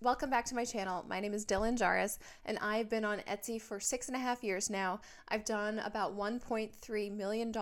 welcome back to my channel. My name is Dylan Jahraus, and I've been on Etsy for six and a half years now. I've done about $1.3 million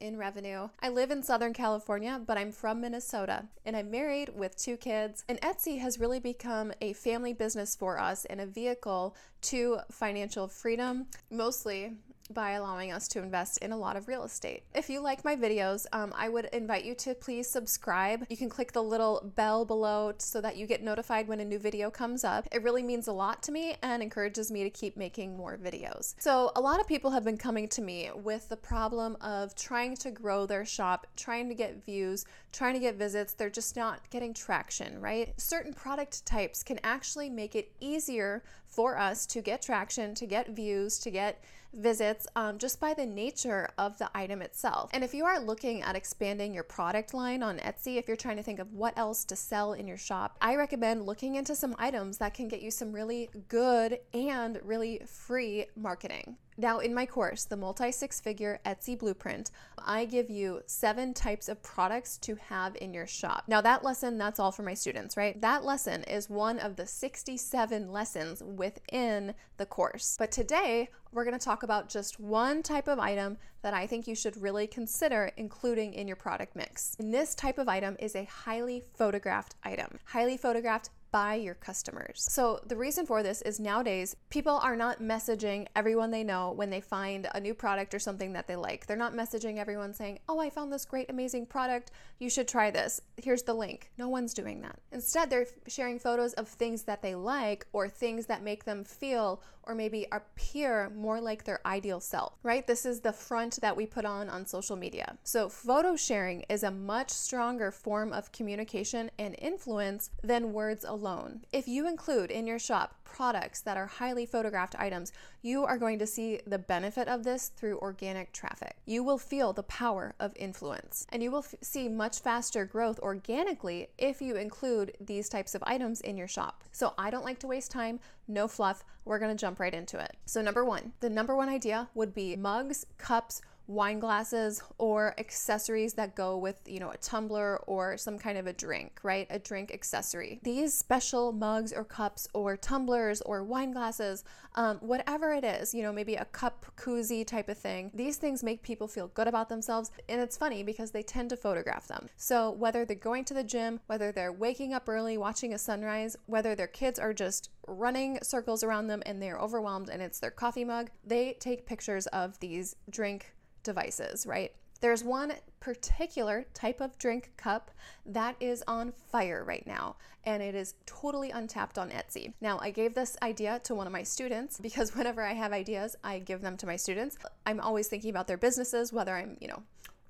in revenue. I live in Southern California, but I'm from Minnesota, and I'm married with two kids. And Etsy has really become a family business for us and a vehicle to financial freedom. Mostly, by allowing us to invest in a lot of real estate. If you like my videos, um, I would invite you to please subscribe. You can click the little bell below so that you get notified when a new video comes up. It really means a lot to me and encourages me to keep making more videos. So, a lot of people have been coming to me with the problem of trying to grow their shop, trying to get views, trying to get visits. They're just not getting traction, right? Certain product types can actually make it easier for us to get traction, to get views, to get visits um, just by the nature of the item itself. And if you are looking at expanding your product line on Etsy, if you're trying to think of what else to sell in your shop, I recommend looking into some items that can get you some really good and really free marketing. Now, in my course, the multi six figure Etsy blueprint, I give you seven types of products to have in your shop. Now, that lesson, that's all for my students, right? That lesson is one of the 67 lessons within the course. But today, we're going to talk about just one type of item that I think you should really consider including in your product mix. And this type of item is a highly photographed item. Highly photographed by your customers. So, the reason for this is nowadays people are not messaging everyone they know when they find a new product or something that they like. They're not messaging everyone saying, Oh, I found this great, amazing product. You should try this. Here's the link. No one's doing that. Instead, they're sharing photos of things that they like or things that make them feel or maybe appear more like their ideal self, right? This is the front that we put on on social media. So, photo sharing is a much stronger form of communication and influence than words alone. If you include in your shop products that are highly photographed items, you are going to see the benefit of this through organic traffic. You will feel the power of influence, and you will f- see much faster growth organically if you include these types of items in your shop. So, I don't like to waste time, no fluff. We're gonna jump right into it. So, number one, the number one idea would be mugs, cups, wine glasses or accessories that go with, you know, a tumbler or some kind of a drink, right? A drink accessory. These special mugs or cups or tumblers or wine glasses, um, whatever it is, you know, maybe a cup koozie type of thing, these things make people feel good about themselves. And it's funny because they tend to photograph them. So whether they're going to the gym, whether they're waking up early, watching a sunrise, whether their kids are just running circles around them and they're overwhelmed and it's their coffee mug, they take pictures of these drink devices, right? There's one particular type of drink cup that is on fire right now, and it is totally untapped on Etsy. Now, I gave this idea to one of my students because whenever I have ideas, I give them to my students. I'm always thinking about their businesses, whether I'm, you know,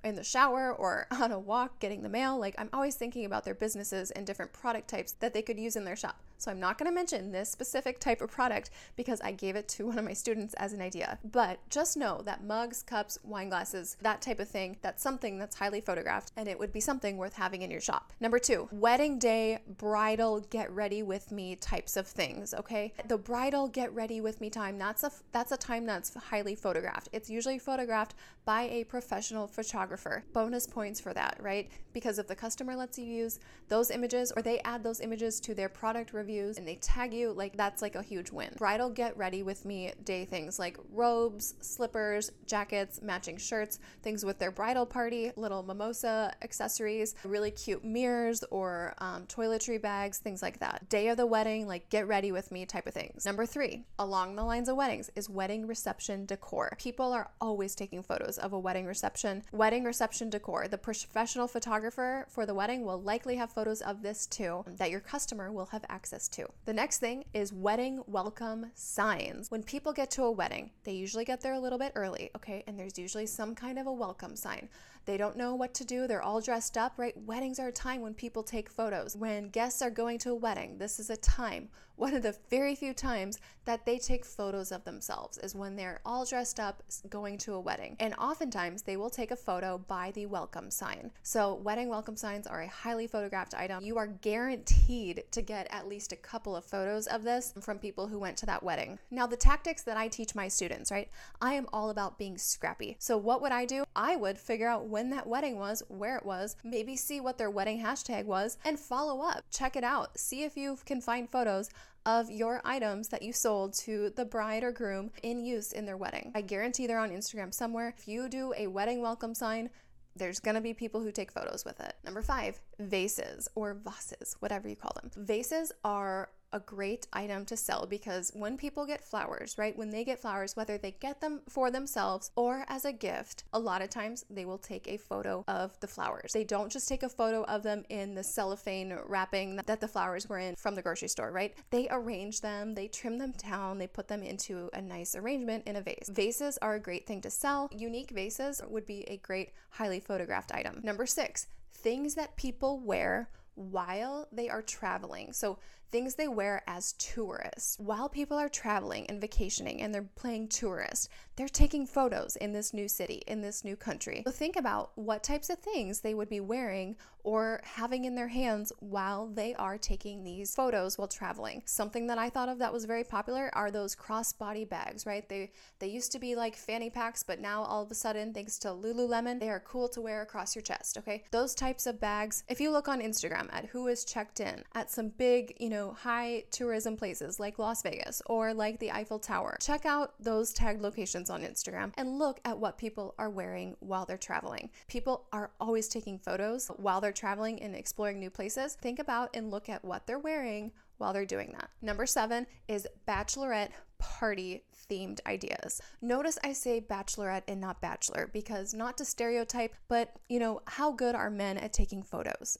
in the shower or on a walk getting the mail. Like, I'm always thinking about their businesses and different product types that they could use in their shop. So I'm not going to mention this specific type of product because I gave it to one of my students as an idea. But just know that mugs, cups, wine glasses, that type of thing, that's something that's highly photographed and it would be something worth having in your shop. Number two, wedding day, bridal, get ready with me types of things, okay? The bridal get ready with me time, that's a that's a time that's highly photographed. It's usually photographed by a professional photographer. Bonus points for that, right? Because if the customer lets you use those images or they add those images to their product review reviews and they tag you, like that's like a huge win. Bridal get ready with me day things like robes, slippers, jackets, matching shirts, things with their bridal party, little mimosa accessories, really cute mirrors or um, toiletry bags, things like that. Day of the wedding, like get ready with me type of things. Number three, along the lines of weddings, is wedding reception decor. People are always taking photos of a wedding reception. Wedding reception decor. The professional photographer for the wedding will likely have photos of this too that your customer will have access access to. The next thing is wedding welcome signs. When people get to a wedding, they usually get there a little bit early, okay? And there's usually some kind of a welcome sign. They don't know what to do. They're all dressed up, right? Weddings are a time when people take photos. When guests are going to a wedding, this is a time, one of the very few times that they take photos of themselves is when they're all dressed up going to a wedding. And oftentimes they will take a photo by the welcome sign. So, wedding welcome signs are a highly photographed item. You are guaranteed to get at least a couple of photos of this from people who went to that wedding. Now, the tactics that I teach my students, right? I am all about being scrappy. So, what would I do? I would figure out when that wedding was, where it was, maybe see what their wedding hashtag was, and follow up. Check it out. See if you can find photos of your items that you sold to the bride or groom in use in their wedding. I guarantee they're on Instagram somewhere. If you do a wedding welcome sign, there's gonna be people who take photos with it. Number five, vases or vases, whatever you call them. Vases are a great item to sell because when people get flowers, right, when they get flowers, whether they get them for themselves or as a gift, a lot of times they will take a photo of the flowers. They don't just take a photo of them in the cellophane wrapping that the flowers were in from the grocery store, right? They arrange them, they trim them down, they put them into a nice arrangement in a vase. Vases are a great thing to sell. Unique vases would be a great, highly photographed item. Number six, things that people wear while they are traveling. So, things they wear as tourists. While people are traveling and vacationing and they're playing tourist, they're taking photos in this new city, in this new country. So, think about what types of things they would be wearing or having in their hands while they are taking these photos while traveling. Something that I thought of that was very popular are those crossbody bags, right? They they used to be like fanny packs, but now all of a sudden thanks to Lululemon, they are cool to wear across your chest, okay? Those types of bags. If you look on Instagram at who is checked in at some big, you know, high tourism places like Las Vegas or like the Eiffel Tower, check out those tagged locations on Instagram and look at what people are wearing while they're traveling. People are always taking photos while they're traveling and exploring new places. Think about and look at what they're wearing while they're doing that. Number seven is bachelorette party themed ideas. Notice I say bachelorette and not bachelor because not to stereotype, but you know, how good are men at taking photos?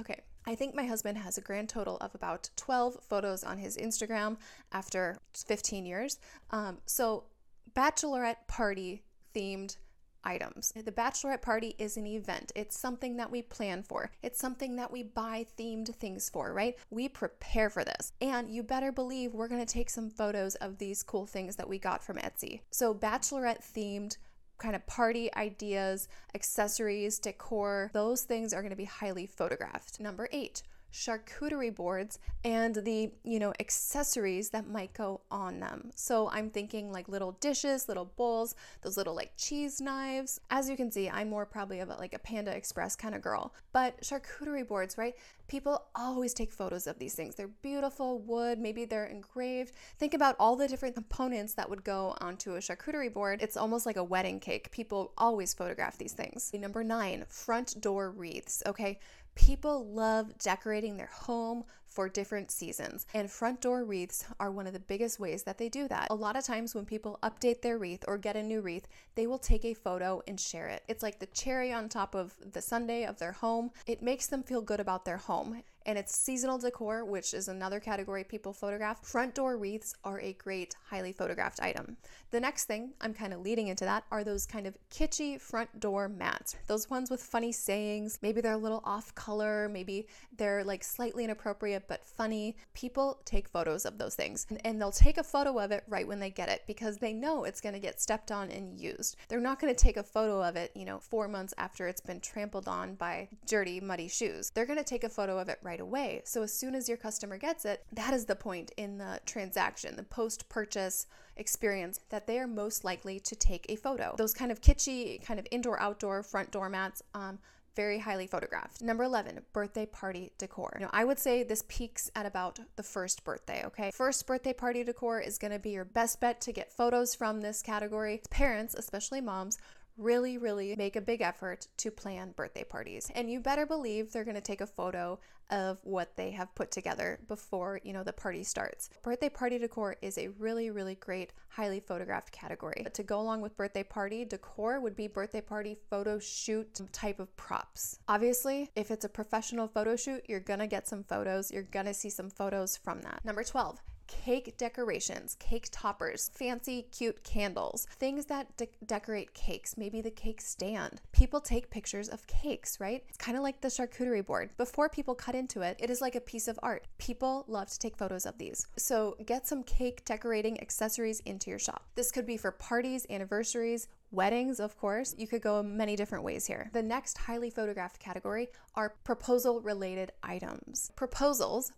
Okay, I think my husband has a grand total of about 12 photos on his Instagram after 15 years. Um, so, bachelorette party themed items. The bachelorette party is an event. It's something that we plan for. It's something that we buy themed things for, right? We prepare for this. And you better believe we're going to take some photos of these cool things that we got from Etsy. So bachelorette themed kind of party ideas, accessories, decor, those things are going to be highly photographed. Number 8, charcuterie boards and the, you know, accessories that might go on them. So I'm thinking like little dishes, little bowls, those little like cheese knives. As you can see, I'm more probably of a, like a Panda Express kind of girl. But charcuterie boards, right? People always take photos of these things. They're beautiful wood, maybe they're engraved. Think about all the different components that would go onto a charcuterie board. It's almost like a wedding cake. People always photograph these things. Number 9, front door wreaths, okay? People love decorating their home for different seasons, and front door wreaths are one of the biggest ways that they do that. A lot of times, when people update their wreath or get a new wreath, they will take a photo and share it. It's like the cherry on top of the sundae of their home. It makes them feel good about their home and it's seasonal decor, which is another category people photograph. Front door wreaths are a great, highly photographed item. The next thing, I'm kind of leading into that, are those kind of kitschy front door mats. Those ones with funny sayings. Maybe they're a little off color, maybe they're like slightly inappropriate but funny. People take photos of those things and they'll take a photo of it right when they get it because they know it's going to get stepped on and used. They're not going to take a photo of it, you know, four months after it's been trampled on by dirty, muddy shoes. They're going to take a photo of it right right away. So as soon as your customer gets it, that is the point in the transaction, the post purchase experience that they are most likely to take a photo. Those kind of kitschy, kind of indoor outdoor front door mats. Um, very highly photographed. Number 11, birthday party decor. Now, I would say this peaks at about the first birthday, okay? First birthday party decor is gonna be your best bet to get photos from this category. Parents, especially moms, really, really make a big effort to plan birthday parties. And you better believe they're to take a photo of what they have put together before, you know, the party starts. Birthday party decor is a really, really great, highly photographed category. But to go along with birthday party decor would be birthday party photo shoot type of props. Obviously, if it's a professional photo shoot, you're to get some photos. You're to see some photos from that. Number 12, cake decorations, cake toppers, fancy, cute candles, things that de- decorate cakes, maybe the cake stand. People take pictures of cakes, right? It's kind of like the charcuterie board. Before people cut into it, it is like a piece of art. People love to take photos of these. So get some cake decorating accessories into your shop. This could be for parties, anniversaries, weddings, of course. You could go many different ways here. The next highly photographed category are proposal related items. Proposals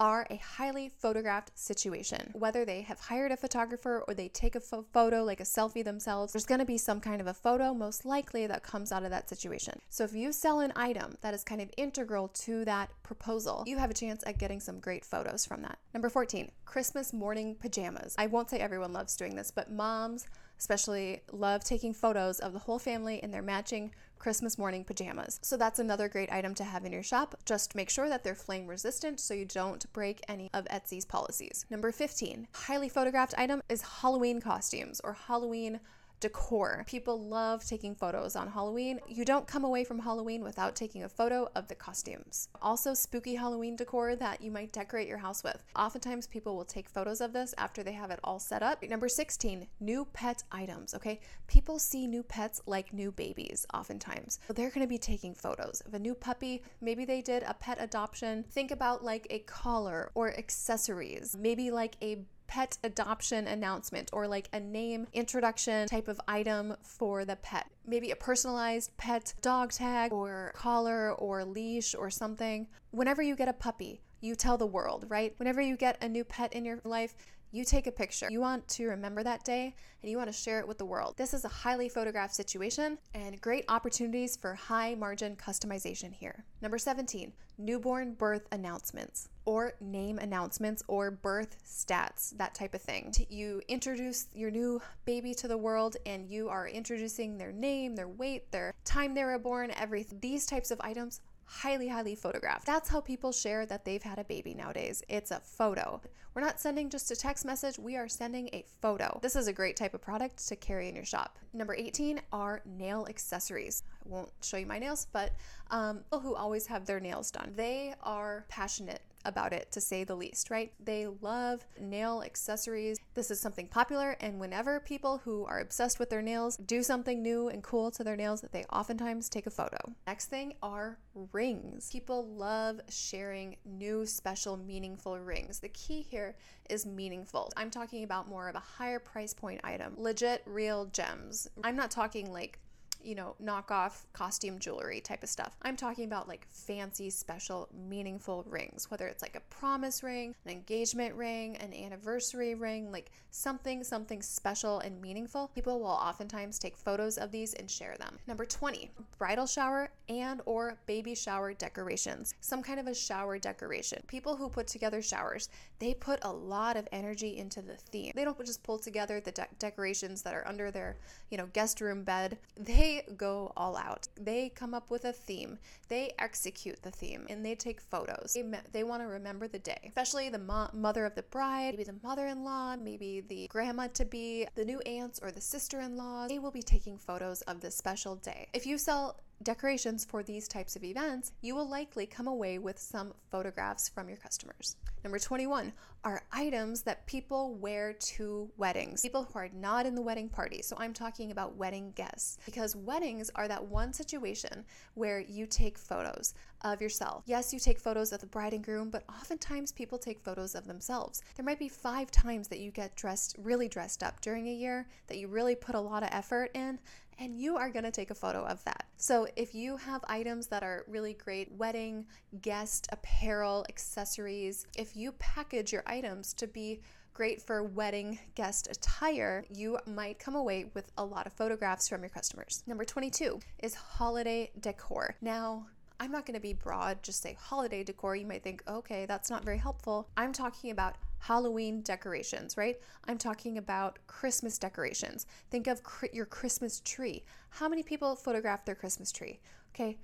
are a highly photographed situation. Whether they have hired a photographer or they take a pho- photo, like a selfie themselves, there's gonna be some kind of a photo, most likely, that comes out of that situation. So if you sell an item that is kind of integral to that proposal, you have a chance at getting some great photos from that. Number 14, Christmas morning pajamas. I won't say everyone loves doing this, but moms, especially love taking photos of the whole family in their matching Christmas morning pajamas. So that's another great item to have in your shop. Just make sure that they're flame resistant so you don't break any of Etsy's policies. Number 15, highly photographed item is Halloween costumes or Halloween decor. People love taking photos on Halloween. You don't come away from Halloween without taking a photo of the costumes. Also, spooky Halloween decor that you might decorate your house with. Oftentimes, people will take photos of this after they have it all set up. Number 16, new pet items. Okay, people see new pets like new babies oftentimes. So they're going to be taking photos of a new puppy. Maybe they did a pet adoption. Think about like a collar or accessories, maybe like a pet adoption announcement or like a name introduction type of item for the pet. Maybe a personalized pet dog tag or collar or leash or something. Whenever you get a puppy, you tell the world, right? Whenever you get a new pet in your life, you take a picture. You want to remember that day and you want to share it with the world. This is a highly photographed situation and great opportunities for high margin customization here. Number 17, newborn birth announcements or name announcements or birth stats, that type of thing. You introduce your new baby to the world and you are introducing their name, their weight, their time they were born, everything. These types of items highly, highly photographed. That's how people share that they've had a baby nowadays. It's a photo. We're not sending just a text message, we are sending a photo. This is a great type of product to carry in your shop. Number 18 are nail accessories. I won't show you my nails, but um, people who always have their nails done, they are passionate about it to say the least, right? They love nail accessories. This is something popular, and whenever people who are obsessed with their nails do something new and cool to their nails, they oftentimes take a photo. Next thing are rings. People love sharing new, special, meaningful rings. The key here is meaningful. I'm talking about more of a higher price point item, legit, real gems. I'm not talking like you know, knockoff costume jewelry type of stuff. I'm talking about like fancy, special, meaningful rings, whether it's like a promise ring, an engagement ring, an anniversary ring, like something, something special and meaningful. People will oftentimes take photos of these and share them. Number 20, bridal shower and or baby shower decorations. Some kind of a shower decoration. People who put together showers, they put a lot of energy into the theme. They don't just pull together the de- decorations that are under their, you know, guest room bed. They they go all out. They come up with a theme, they execute the theme, and they take photos. They, they want to remember the day, especially the mo- mother of the bride, maybe the mother in law, maybe the grandma to be, the new aunts, or the sister in law. They will be taking photos of this special day. If you sell decorations for these types of events, you will likely come away with some photographs from your customers. Number 21 are items that people wear to weddings, people who are not in the wedding party. So I'm talking about wedding guests because weddings are that one situation where you take photos of yourself. Yes, you take photos of the bride and groom, but oftentimes people take photos of themselves. There might be five times that you get dressed, really dressed up during a year, that you really put a lot of effort in, and you are going to take a photo of that. So, if you have items that are really great wedding, guest apparel, accessories, if you package your items to be great for wedding guest attire, you might come away with a lot of photographs from your customers. Number 22 is holiday decor. Now, I'm not going to be broad, just say holiday decor. You might think, okay, that's not very helpful. I'm talking about Halloween decorations, right? I'm talking about Christmas decorations. Think of cr- your Christmas tree. How many people photograph their Christmas tree? Okay,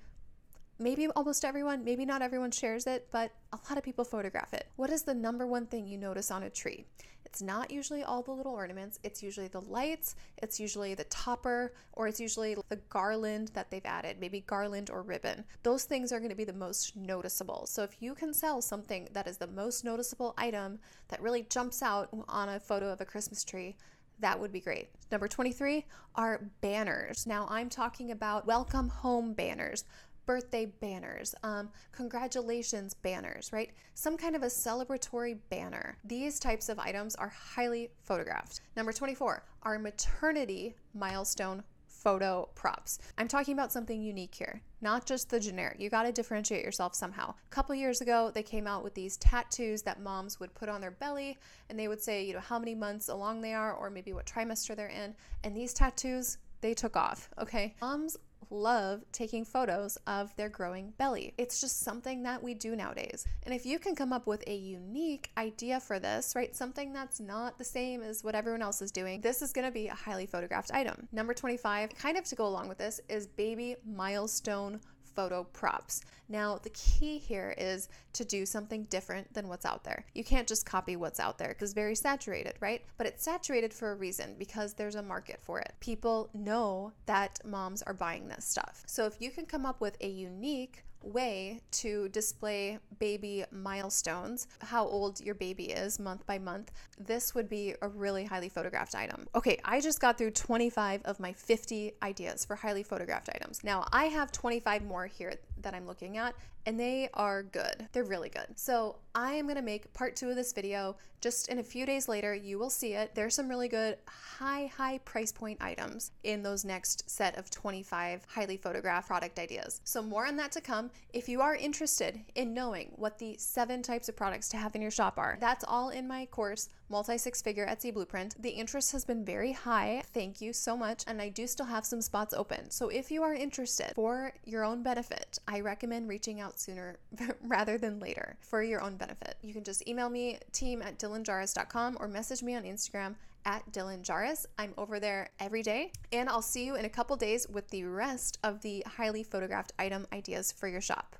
maybe almost everyone, maybe not everyone shares it, but a lot of people photograph it. What is the number one thing you notice on a tree? It's not usually all the little ornaments, it's usually the lights, it's usually the topper, or it's usually the garland that they've added, maybe garland or ribbon. Those things are going to be the most noticeable. So if you can sell something that is the most noticeable item that really jumps out on a photo of a Christmas tree, that would be great. Number 23 are banners. Now, I'm talking about welcome home banners, birthday banners, um, congratulations banners, right? Some kind of a celebratory banner. These types of items are highly photographed. Number 24 are maternity milestone photo props. I'm talking about something unique here, not just the generic. You got to differentiate yourself somehow. A couple years ago, they came out with these tattoos that moms would put on their belly and they would say, you know, how many months along they are or maybe what trimester they're in. And these tattoos, they took off, okay? Moms love taking photos of their growing belly. It's just something that we do nowadays. And if you can come up with a unique idea for this, right, something that's not the same as what everyone else is doing, this is going to be a highly photographed item. Number 25, kind of to go along with this, is baby milestone photo props. Now, the key here is to do something different than what's out there. You can't just copy what's out there because very saturated, right? But it's saturated for a reason because there's a market for it. People know that moms are buying this stuff. So if you can come up with a unique way to display baby milestones, how old your baby is month by month, this would be a really highly photographed item. Okay, I just got through 25 of my 50 ideas for highly photographed items. Now I have 25 more here that I'm looking at, and they are good. They're really good. So I am gonna make part two of this video just in a few days later. You will see it. There's some really good high, high price point items in those next set of 25 highly photographed product ideas. So more on that to come. If you are interested in knowing what the seven types of products to have in your shop are, that's all in my course, Multi Six Figure Etsy Blueprint. The interest has been very high. Thank you so much. And I do still have some spots open. So if you are interested for your own benefit, recommend reaching out sooner rather than later for your own benefit. You can just email me, team at dylanjahraus.com, or message me on Instagram at Dylan Jahraus. I'm over there every day, and I'll see you in a couple days with the rest of the highly photographed item ideas for your shop.